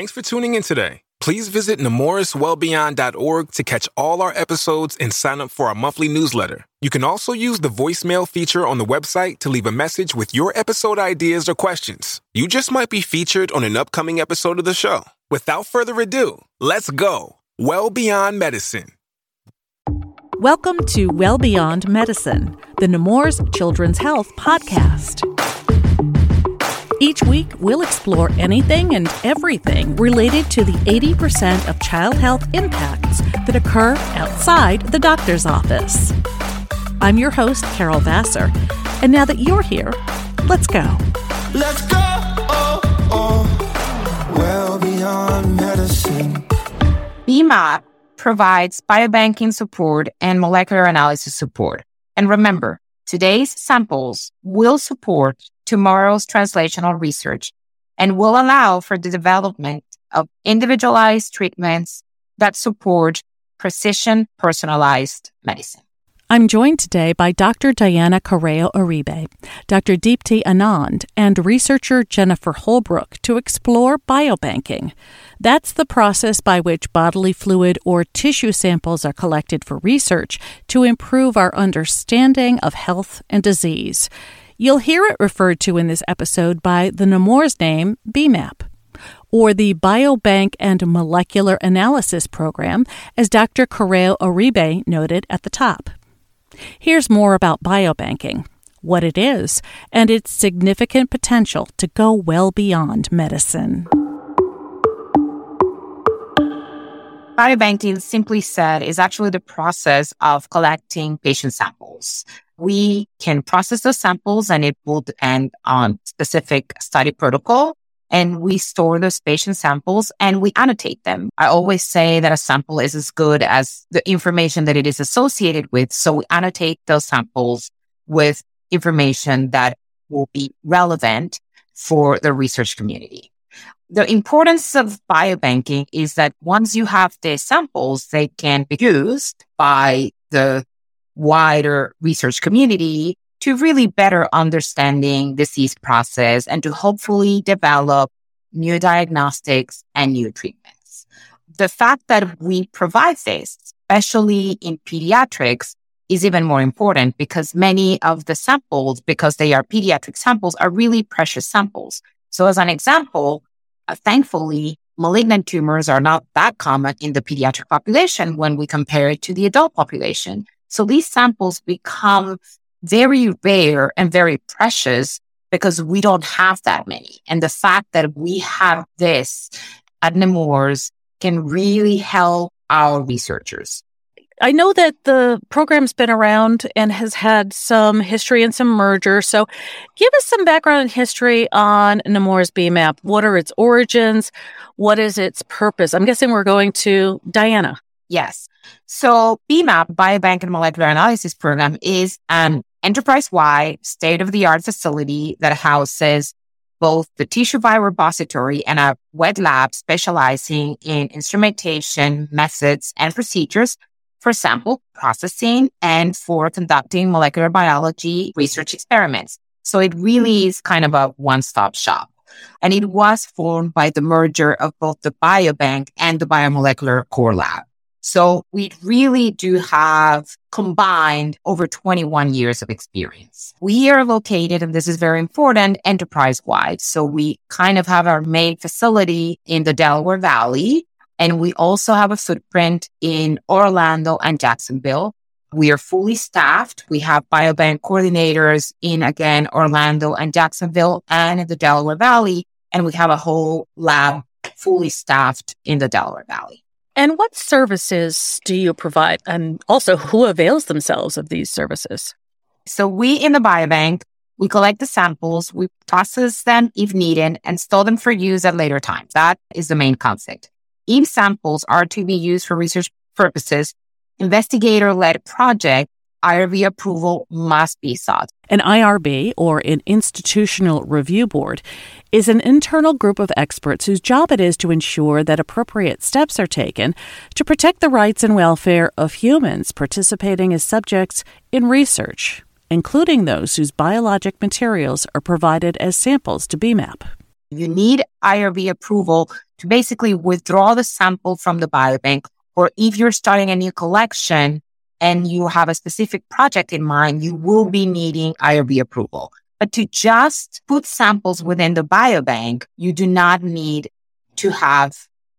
Thanks for tuning in today. Please visit nemourswellbeyond.org to catch all our episodes and sign up for our monthly newsletter. You can also use the voicemail feature on the website to leave a message with your episode ideas or questions. You just might be featured on an upcoming episode of the show. Without further ado, let's go. Well Beyond Medicine. Welcome to Well Beyond Medicine, the Nemours Children's Health Podcast. Each week, we'll explore anything and everything related to the 80% of child health impacts that occur outside the doctor's office. I'm your host, Carol Vassar, and now that you're here, let's go. Let's go. Oh, oh. Well beyond medicine. BMAP provides biobanking support and molecular analysis support. And remember, today's samples will support tomorrow's translational research and will allow for the development of individualized treatments that support precision personalized medicine. I'm joined today by Dr. Diana Corao-Uribe, Dr. Deepti Anand, and researcher Jennifer Holbrook to explore biobanking. That's the process by which bodily fluid or tissue samples are collected for research to improve our understanding of health and disease. You'll hear it referred to in this episode by the Nemours name BMAP, or the Biobank and Molecular Analysis Program, as Dr. Corao-Uribe noted at the top. Here's more about biobanking, what it is, and its significant potential to go well beyond medicine. Biobanking, simply said, is actually the process of collecting patient samples we can process those samples and it will depend on specific study protocol. And we store those patient samples and we annotate them. I always say that a sample is as good as the information that it is associated with. So we annotate those samples with information that will be relevant for the research community. The importance of biobanking is that once you have the samples, they can be used by the wider research community to really better understanding disease process and to hopefully develop new diagnostics and new treatments. The fact that we provide this, especially in pediatrics, is even more important because many of the samples, because they are pediatric samples, are really precious samples. So as an example, uh, thankfully, malignant tumors are not that common in the pediatric population when we compare it to the adult population. So these samples become very rare and very precious because we don't have that many. And the fact that we have this at Nemours can really help our researchers. I know that the program's been around and has had some history and some merger. So give us some background and history on Nemours BMAP. What are its origins? What is its purpose? I'm guessing we're going to Diana. Yes. So BMAP, Biobank and Molecular Analysis Program, is an enterprise-wide state-of-the-art facility that houses both the tissue biorepository and a wet lab specializing in instrumentation, methods, and procedures for sample processing and for conducting molecular biology research experiments. So it really mm-hmm. is kind of a one-stop shop. And it was formed by the merger of both the biobank and the biomolecular core lab. So we really do have combined over 21 years of experience. We are located, and this is very important, enterprise wide. So we kind of have our main facility in the Delaware Valley. And we also have a footprint in Orlando and Jacksonville. We are fully staffed. We have biobank coordinators in again, Orlando and Jacksonville and in the Delaware Valley. And we have a whole lab fully staffed in the Delaware Valley. And what services do you provide? And also, who avails themselves of these services? So, we in the biobank, we collect the samples, we process them if needed, and store them for use at later times. That is the main concept. If samples are to be used for research purposes, investigator led project IRB approval must be sought. An IRB, or an Institutional Review Board, is an internal group of experts whose job it is to ensure that appropriate steps are taken to protect the rights and welfare of humans participating as subjects in research, including those whose biologic materials are provided as samples to BMAP. You need IRB approval to basically withdraw the sample from the biobank. Or if you're starting a new collection and you have a specific project in mind, you will be needing IRB approval. But to just put samples within the biobank, you do not need to have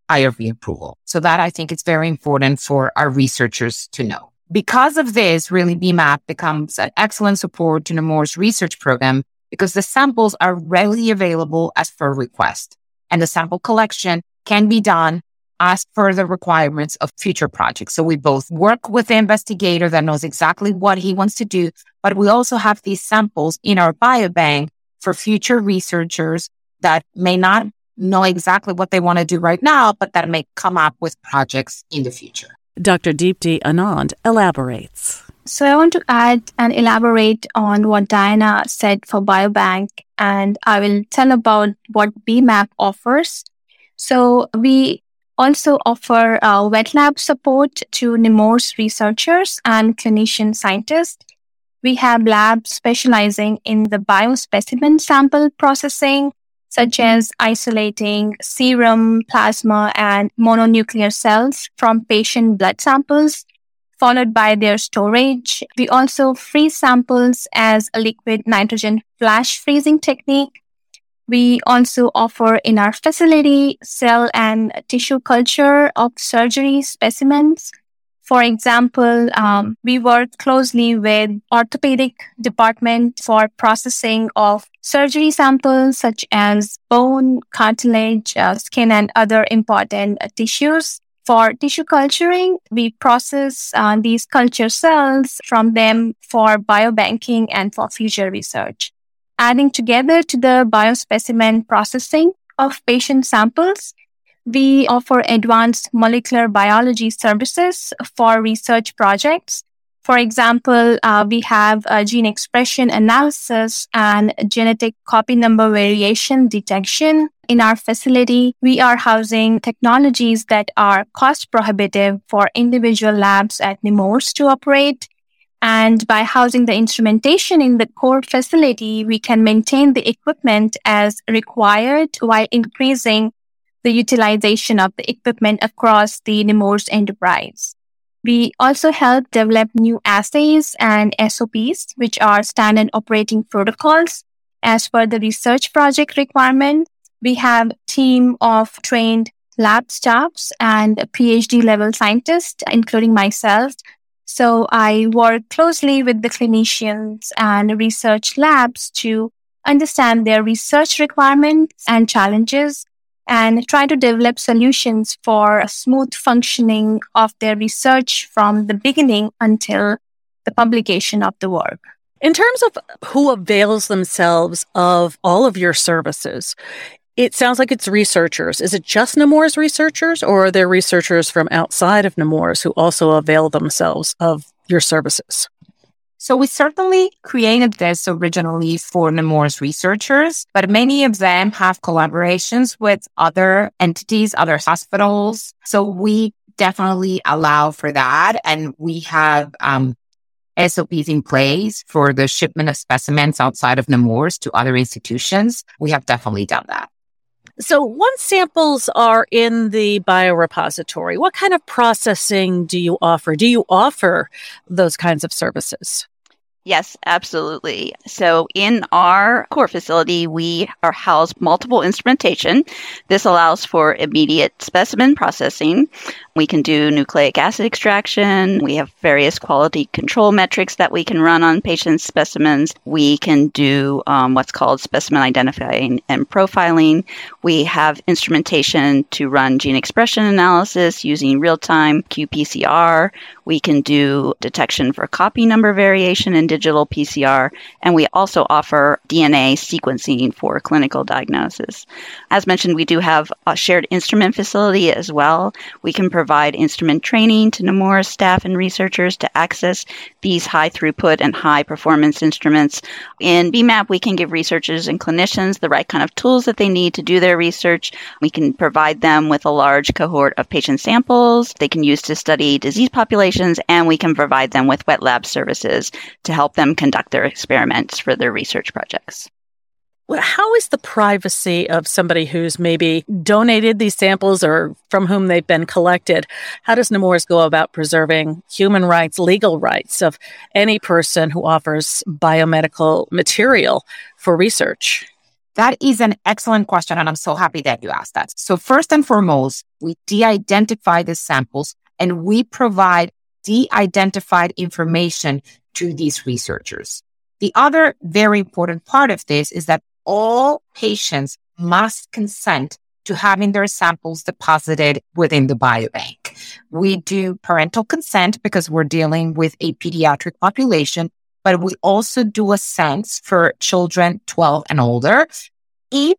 IRB approval. So that I think is very important for our researchers to know. Because of this, really BMAP becomes an excellent support to Nemours research program because the samples are readily available as per request and the sample collection can be done as per the requirements of future projects. So we both work with the investigator that knows exactly what he wants to do, but we also have these samples in our biobank for future researchers that may not know exactly what they want to do right now, but that may come up with projects in the future. Dr. Deepti Anand elaborates. So I want to add and elaborate on what Diana said for Biobank, and I will tell about what BMAP offers. So we also offer uh, wet lab support to Nemours researchers and clinician scientists. We have labs specializing in the biospecimen sample processing, such as isolating serum, plasma, and mononuclear cells from patient blood samples, followed by their storage. We also freeze samples as a liquid nitrogen flash freezing technique. We also offer in our facility cell and tissue culture of surgery specimens for example, um, we work closely with orthopedic department for processing of surgery samples such as bone, cartilage, uh, skin, and other important uh, tissues. For tissue culturing, we process uh, these culture cells from them for biobanking and for future research. Adding together to the biospecimen processing of patient samples, we offer advanced molecular biology services for research projects. For example, uh, we have gene expression analysis and genetic copy number variation detection. In our facility, we are housing technologies that are cost prohibitive for individual labs at Nemours to operate. And by housing the instrumentation in the core facility, we can maintain the equipment as required while increasing the utilization of the equipment across the Nemours enterprise. We also help develop new assays and SOPs, which are standard operating protocols. As per the research project requirement, we have a team of trained lab staffs and PhD level scientists, including myself. So I work closely with the clinicians and research labs to understand their research requirements and challenges and try to develop solutions for a smooth functioning of their research from the beginning until the publication of the work. In terms of who avails themselves of all of your services, it sounds like it's researchers. Is it just Nemours researchers or are there researchers from outside of Nemours who also avail themselves of your services? So we certainly created this originally for Nemours researchers, but many of them have collaborations with other entities, other hospitals. So we definitely allow for that. And we have, um, SOPs in place for the shipment of specimens outside of Nemours to other institutions. We have definitely done that. So once samples are in the biorepository, what kind of processing do you offer? Do you offer those kinds of services? Yes, absolutely. So in our core facility, we are housed multiple instrumentation. This allows for immediate specimen processing. We can do nucleic acid extraction. We have various quality control metrics that we can run on patient specimens. We can do um, what's called specimen identifying and profiling. We have instrumentation to run gene expression analysis using real time qPCR. We can do detection for copy number variation in digital PCR. And we also offer DNA sequencing for clinical diagnosis. As mentioned, we do have a shared instrument facility as well. We can provide instrument training to Nemours staff and researchers to access these high throughput and high performance instruments. In BMAP, we can give researchers and clinicians the right kind of tools that they need to do their research. We can provide them with a large cohort of patient samples they can use to study disease populations, and we can provide them with wet lab services to help them conduct their experiments for their research projects. how is the privacy of somebody who's maybe donated these samples or from whom they've been collected? How does Nemours go about preserving human rights, legal rights of any person who offers biomedical material for research? That is an excellent question, and I'm so happy that you asked that. So, first and foremost, we de identify the samples and we provide de identified information to these researchers. The other very important part of this is that all patients must consent to having their samples deposited within the biobank. We do parental consent because we're dealing with a pediatric population, but we also do assent for children 12 and older. If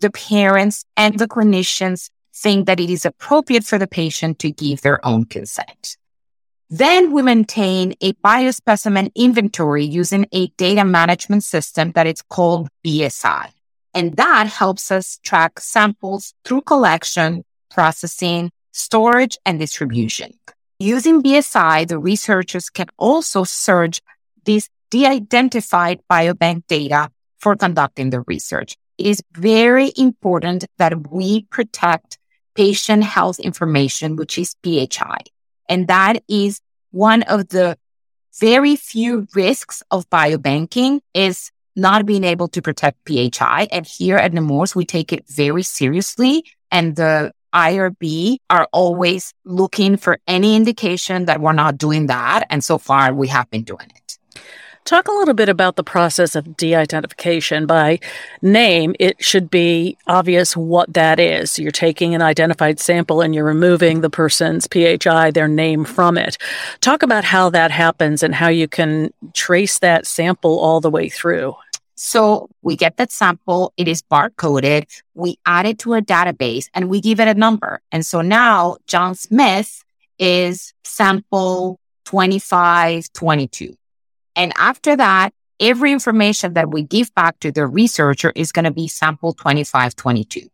the parents and the clinicians think that it is appropriate for the patient to give their own consent. Then we maintain a biospecimen inventory using a data management system that is called BSI. And that helps us track samples through collection, processing, storage, and distribution. Using BSI, the researchers can also search these de-identified biobank data for conducting the research. It is very important that we protect patient health information, which is PHI. And that is one of the very few risks of biobanking is not being able to protect PHI. And here at Nemours, we take it very seriously. And the IRB are always looking for any indication that we're not doing that. And so far, we have been doing it. Talk a little bit about the process of de identification. By name, it should be obvious what that is. You're taking an identified sample and you're removing the person's PHI, their name from it. Talk about how that happens and how you can trace that sample all the way through. So we get that sample, it is barcoded, we add it to a database and we give it a number. And so now John Smith is sample 2522. And after that, every information that we give back to the researcher is going to be sample 2522.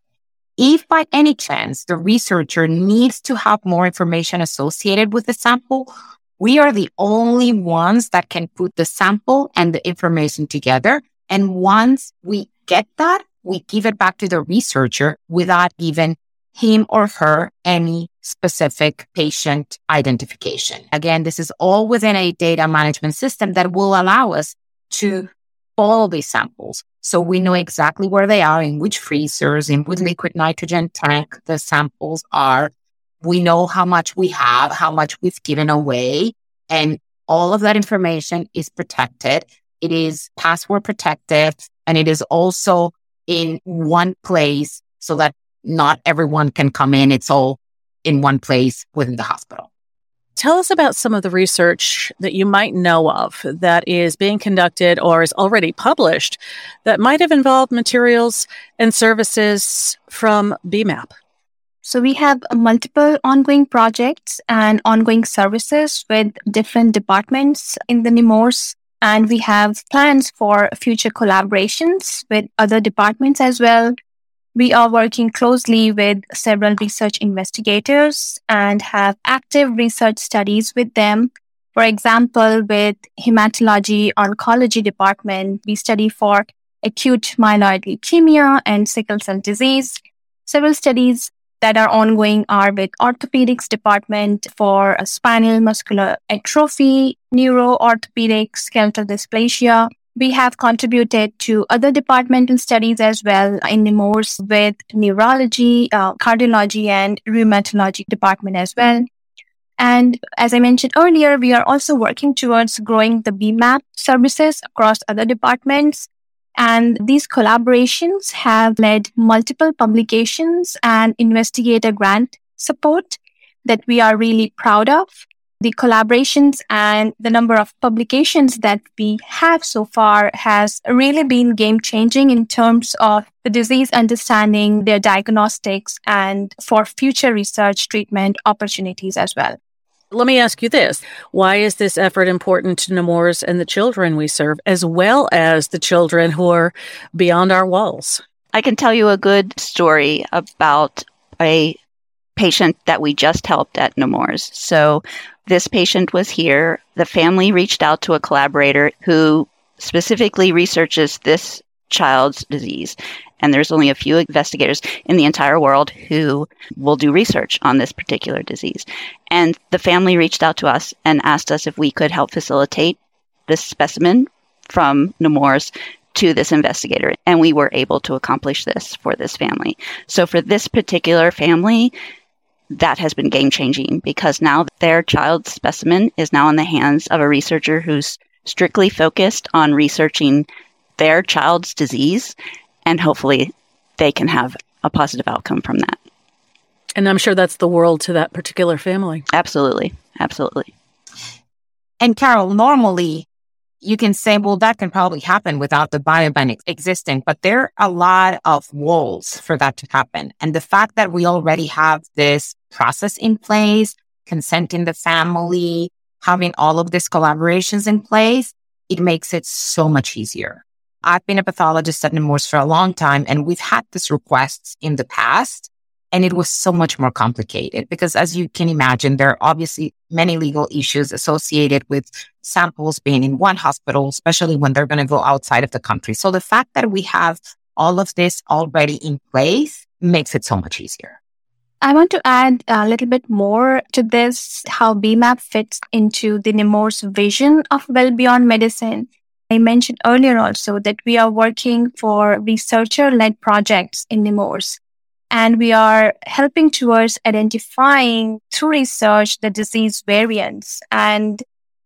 If by any chance the researcher needs to have more information associated with the sample, we are the only ones that can put the sample and the information together. And once we get that, we give it back to the researcher without giving him or her any specific patient identification. Again, this is all within a data management system that will allow us to follow these samples. So we know exactly where they are, in which freezers, in which liquid nitrogen tank the samples are. We know how much we have, how much we've given away, and all of that information is protected. It is password protected and it is also in one place so that not everyone can come in. It's all in one place within the hospital. Tell us about some of the research that you might know of that is being conducted or is already published that might have involved materials and services from BMAP. So we have multiple ongoing projects and ongoing services with different departments in the Nemours. And we have plans for future collaborations with other departments as well we are working closely with several research investigators and have active research studies with them. For example, with hematology oncology department, we study for acute myeloid leukemia and sickle cell disease. Several studies that are ongoing are with orthopedics department for spinal muscular atrophy, neuro orthopedics, skeletal dysplasia, we have contributed to other departmental studies as well in Nemours with neurology, uh, cardiology, and rheumatology department as well. And as I mentioned earlier, we are also working towards growing the BMAP services across other departments. And these collaborations have led multiple publications and investigator grant support that we are really proud of the collaborations and the number of publications that we have so far has really been game changing in terms of the disease understanding, their diagnostics, and for future research treatment opportunities as well. Let me ask you this. Why is this effort important to Nemours and the children we serve, as well as the children who are beyond our walls? I can tell you a good story about a patient that we just helped at Nemours. So this patient was here. The family reached out to a collaborator who specifically researches this child's disease. And there's only a few investigators in the entire world who will do research on this particular disease. And the family reached out to us and asked us if we could help facilitate this specimen from Nemours to this investigator. And we were able to accomplish this for this family. So for this particular family, that has been game changing because now their child specimen is now in the hands of a researcher who's strictly focused on researching their child's disease and hopefully they can have a positive outcome from that. And I'm sure that's the world to that particular family. Absolutely. Absolutely. And Carol, normally you can say, well, that can probably happen without the biobank existing, but there are a lot of walls for that to happen. And the fact that we already have this process in place, consent in the family, having all of these collaborations in place, it makes it so much easier. I've been a pathologist at Nemours for a long time and we've had these requests in the past and it was so much more complicated because as you can imagine, there are obviously many legal issues associated with samples being in one hospital, especially when they're going to go outside of the country. So the fact that we have all of this already in place makes it so much easier. I want to add a little bit more to this, how BMAP fits into the Nemours vision of well beyond medicine. I mentioned earlier also that we are working for researcher led projects in Nemours. And we are helping towards identifying through research the disease variants and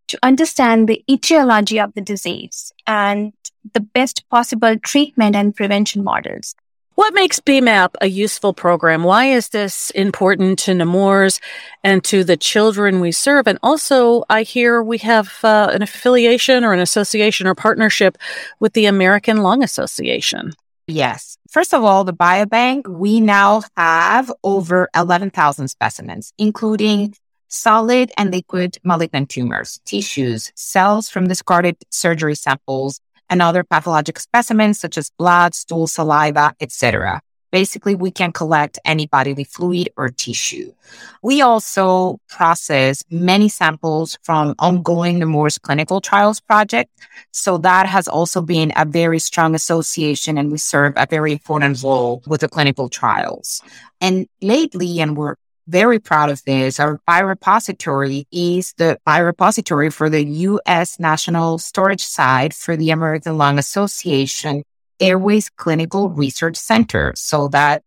to understand the etiology of the disease and the best possible treatment and prevention models. What makes BMAP a useful program? Why is this important to Nemours and to the children we serve? And also, I hear we have uh, an affiliation or an association or partnership with the American Lung Association. Yes. First of all, the biobank, we now have over 11,000 specimens, including solid and liquid malignant tumors, tissues, cells from discarded surgery samples, and other pathologic specimens such as blood, stool, saliva, etc. Basically, we can collect any bodily fluid or tissue. We also process many samples from ongoing Nemours clinical trials project. So that has also been a very strong association and we serve a very important role with the clinical trials. And lately, and we're very proud of this. Our biorepository is the biorepository for the U.S. National Storage Site for the American Lung Association Airways Clinical Research Center. So that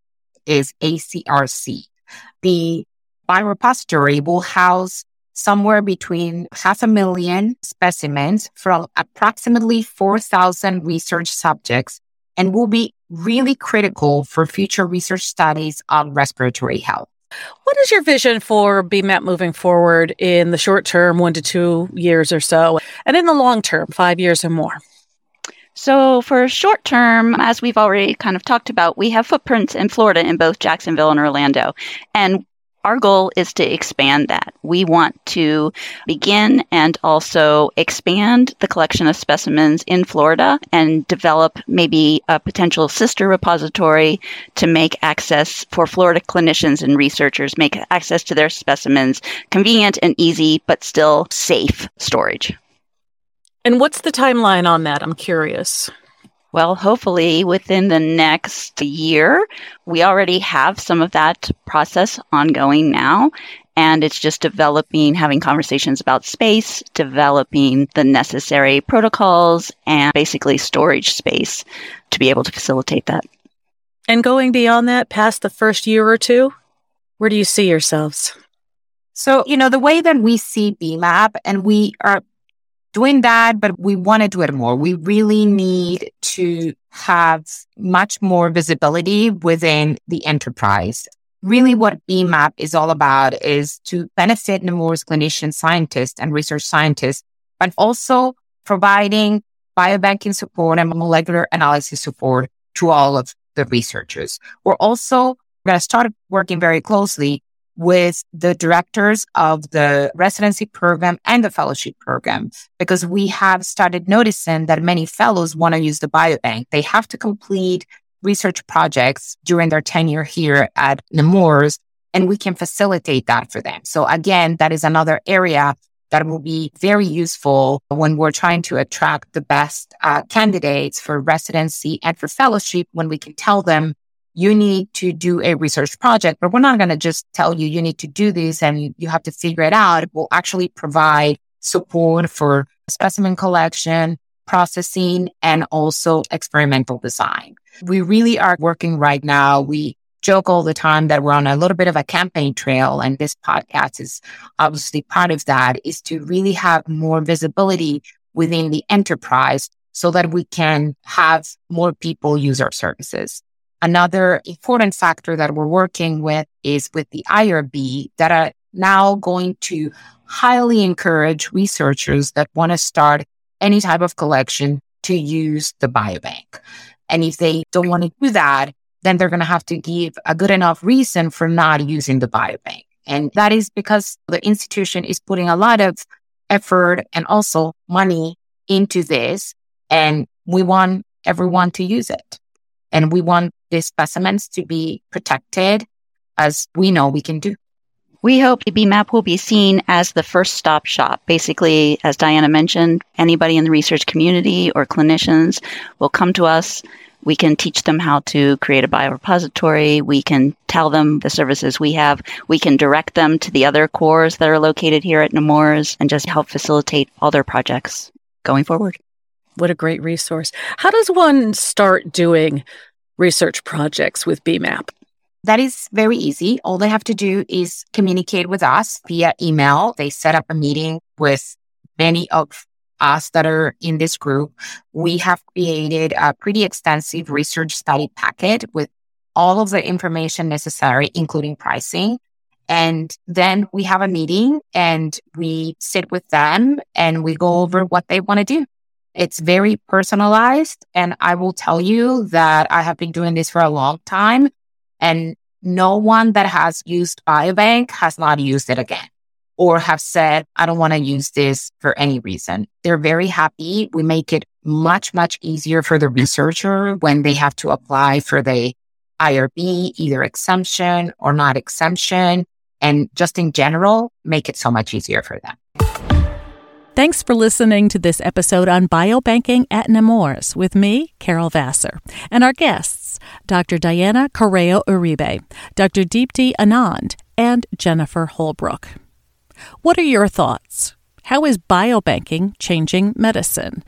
is ACRC. The biorepository will house somewhere between half a million specimens from approximately 4,000 research subjects and will be really critical for future research studies on respiratory health. What is your vision for BMAP moving forward in the short term, one to two years or so, and in the long term, five years or more? So, for short term, as we've already kind of talked about, we have footprints in Florida in both Jacksonville and Orlando. And our goal is to expand that. We want to begin and also expand the collection of specimens in Florida and develop maybe a potential sister repository to make access for Florida clinicians and researchers, make access to their specimens convenient and easy, but still safe storage. And what's the timeline on that? I'm curious. Well, hopefully within the next year, we already have some of that process ongoing now. And it's just developing, having conversations about space, developing the necessary protocols, and basically storage space to be able to facilitate that. And going beyond that, past the first year or two, where do you see yourselves? So, you know, the way that we see BMAP, and we are doing that, but we want to do it more. We really need to have much more visibility within the enterprise. Really what BMAP is all about is to benefit Nemours clinician scientists and research scientists, but also providing biobanking support and molecular analysis support to all of the researchers. We're also going to start working very closely with the directors of the residency program and the fellowship program because we have started noticing that many fellows want to use the biobank. They have to complete research projects during their tenure here at Nemours, and we can facilitate that for them. So again, that is another area that will be very useful when we're trying to attract the best uh, candidates for residency and for fellowship when we can tell them you need to do a research project, but we're not going to just tell you you need to do this and you have to figure it out. We'll actually provide support for specimen collection, processing, and also experimental design. We really are working right now. We joke all the time that we're on a little bit of a campaign trail and this podcast is obviously part of that is to really have more visibility within the enterprise so that we can have more people use our services. Another important factor that we're working with is with the IRB that are now going to highly encourage researchers that want to start any type of collection to use the biobank. And if they don't want to do that, then they're going to have to give a good enough reason for not using the biobank. And that is because the institution is putting a lot of effort and also money into this. And we want everyone to use it. And we want these specimens to be protected as we know we can do. We hope the BMAP will be seen as the first stop shop. Basically, as Diana mentioned, anybody in the research community or clinicians will come to us. We can teach them how to create a biorepository. We can tell them the services we have. We can direct them to the other cores that are located here at Nemours and just help facilitate all their projects going forward. What a great resource. How does one start doing research projects with BMAP? That is very easy. All they have to do is communicate with us via email. They set up a meeting with many of us that are in this group. We have created a pretty extensive research study packet with all of the information necessary, including pricing. And then we have a meeting and we sit with them and we go over what they want to do. It's very personalized. And I will tell you that I have been doing this for a long time and no one that has used Biobank has not used it again or have said, I don't want to use this for any reason. They're very happy. We make it much, much easier for the researcher when they have to apply for the IRB, either exemption or not exemption. And just in general, make it so much easier for them. Thanks for listening to this episode on biobanking at Nemours with me, Carol Vassar, and our guests, Dr. Diana Corao-Uribe, Dr. Deepti Anand, and Jennifer Holbrook. What are your thoughts? How is biobanking changing medicine?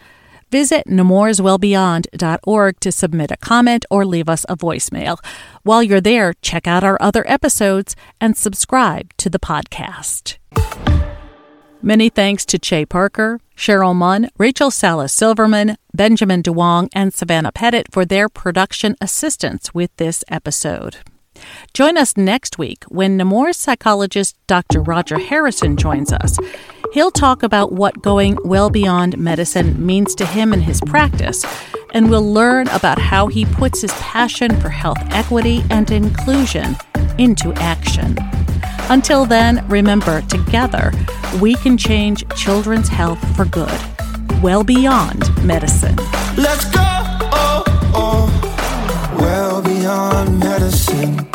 Visit nemourswellbeyond.org to submit a comment or leave us a voicemail. While you're there, check out our other episodes and subscribe to the podcast. Many thanks to Che Parker, Cheryl Munn, Rachel Salas Silverman, Benjamin DeWong, and Savannah Pettit for their production assistance with this episode. Join us next week when Nemours psychologist Dr. Roger Harrison joins us. He'll talk about what going well beyond medicine means to him and his practice, and we'll learn about how he puts his passion for health equity and inclusion into action. Until then, remember, together, we can change children's health for good, well beyond medicine. Let's go, oh, oh, well beyond medicine.